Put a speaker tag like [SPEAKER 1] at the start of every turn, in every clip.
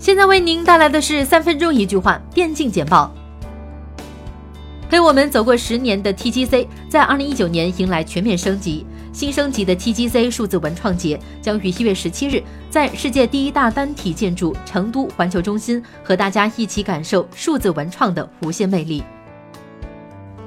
[SPEAKER 1] 现在为您带来的是三分钟一句话电竞简报。陪我们走过十年的 TGC 在二零一九年迎来全面升级，新升级的 TGC 数字文创节将于一月十七日在世界第一大单体建筑成都环球中心和大家一起感受数字文创的无限魅力。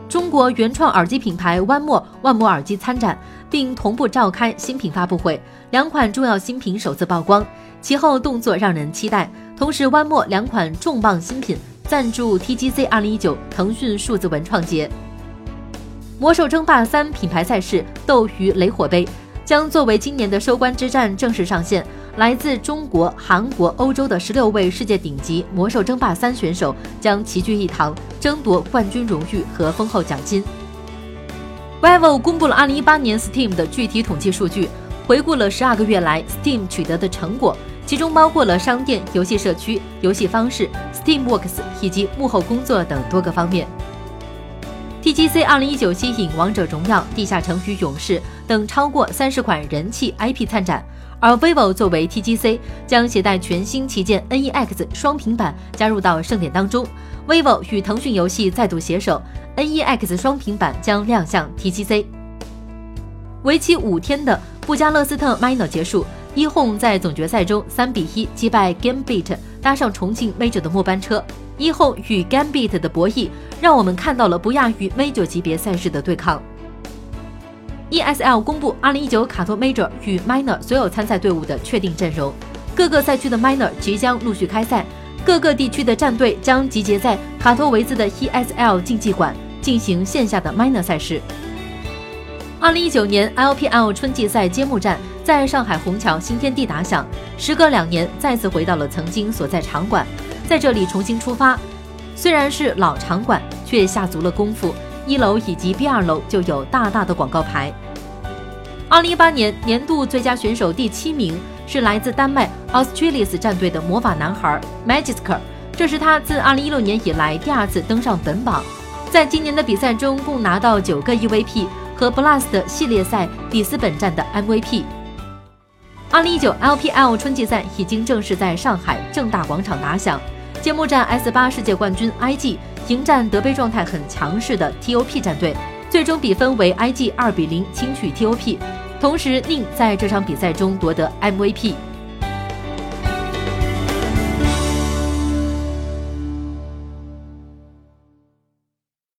[SPEAKER 1] 中国原创耳机品牌 One More 万魔耳机参展，并同步召开新品发布会，两款重要新品首次曝光，其后动作让人期待。同时，One More 两款重磅新品。赞助 TGC 二零一九腾讯数字文创节，魔兽争霸三品牌赛事斗鱼雷火杯将作为今年的收官之战正式上线。来自中国、韩国、欧洲的十六位世界顶级魔兽争霸三选手将齐聚一堂，争夺冠军荣誉和丰厚奖金。vivo 公布了二零一八年 Steam 的具体统计数据，回顾了十二个月来 Steam 取得的成果。其中包括了商店、游戏社区、游戏方式、Steamworks 以及幕后工作等多个方面。TGC 2019吸引《王者荣耀》《地下城与勇士》等超过三十款人气 IP 参展，而 vivo 作为 TGC 将携带全新旗舰 NEX 双平板加入到盛典当中。vivo 与腾讯游戏再度携手，NEX 双平板将亮相 TGC。为期五天的布加勒斯特 Minor 结束。一红在总决赛中三比一击败 Gambit，搭上重庆 Major 的末班车。一红与 Gambit 的博弈，让我们看到了不亚于 Major 级别赛事的对抗。ESL 公布2019卡托 Major 与 Minor 所有参赛队伍的确定阵容，各个赛区的 Minor 即将陆续开赛，各个地区的战队将集结在卡托维兹的 ESL 竞技馆进行线下的 Minor 赛事。2019年 LPL 春季赛揭幕战。在上海虹桥新天地打响，时隔两年再次回到了曾经所在场馆，在这里重新出发。虽然是老场馆，却下足了功夫。一楼以及 B 二楼就有大大的广告牌。二零一八年年度最佳选手第七名是来自丹麦 Australis 战队的魔法男孩 Magisker，这是他自二零一六年以来第二次登上本榜。在今年的比赛中，共拿到九个 EVP 和 Blast 系列赛里斯本站的 MVP。二零一九 LPL 春季赛已经正式在上海正大广场打响，揭幕战 S 八世界冠军 IG 迎战德杯状态很强势的 TOP 战队，最终比分为 IG 二比零轻取 TOP，同时宁在这场比赛中夺得 MVP。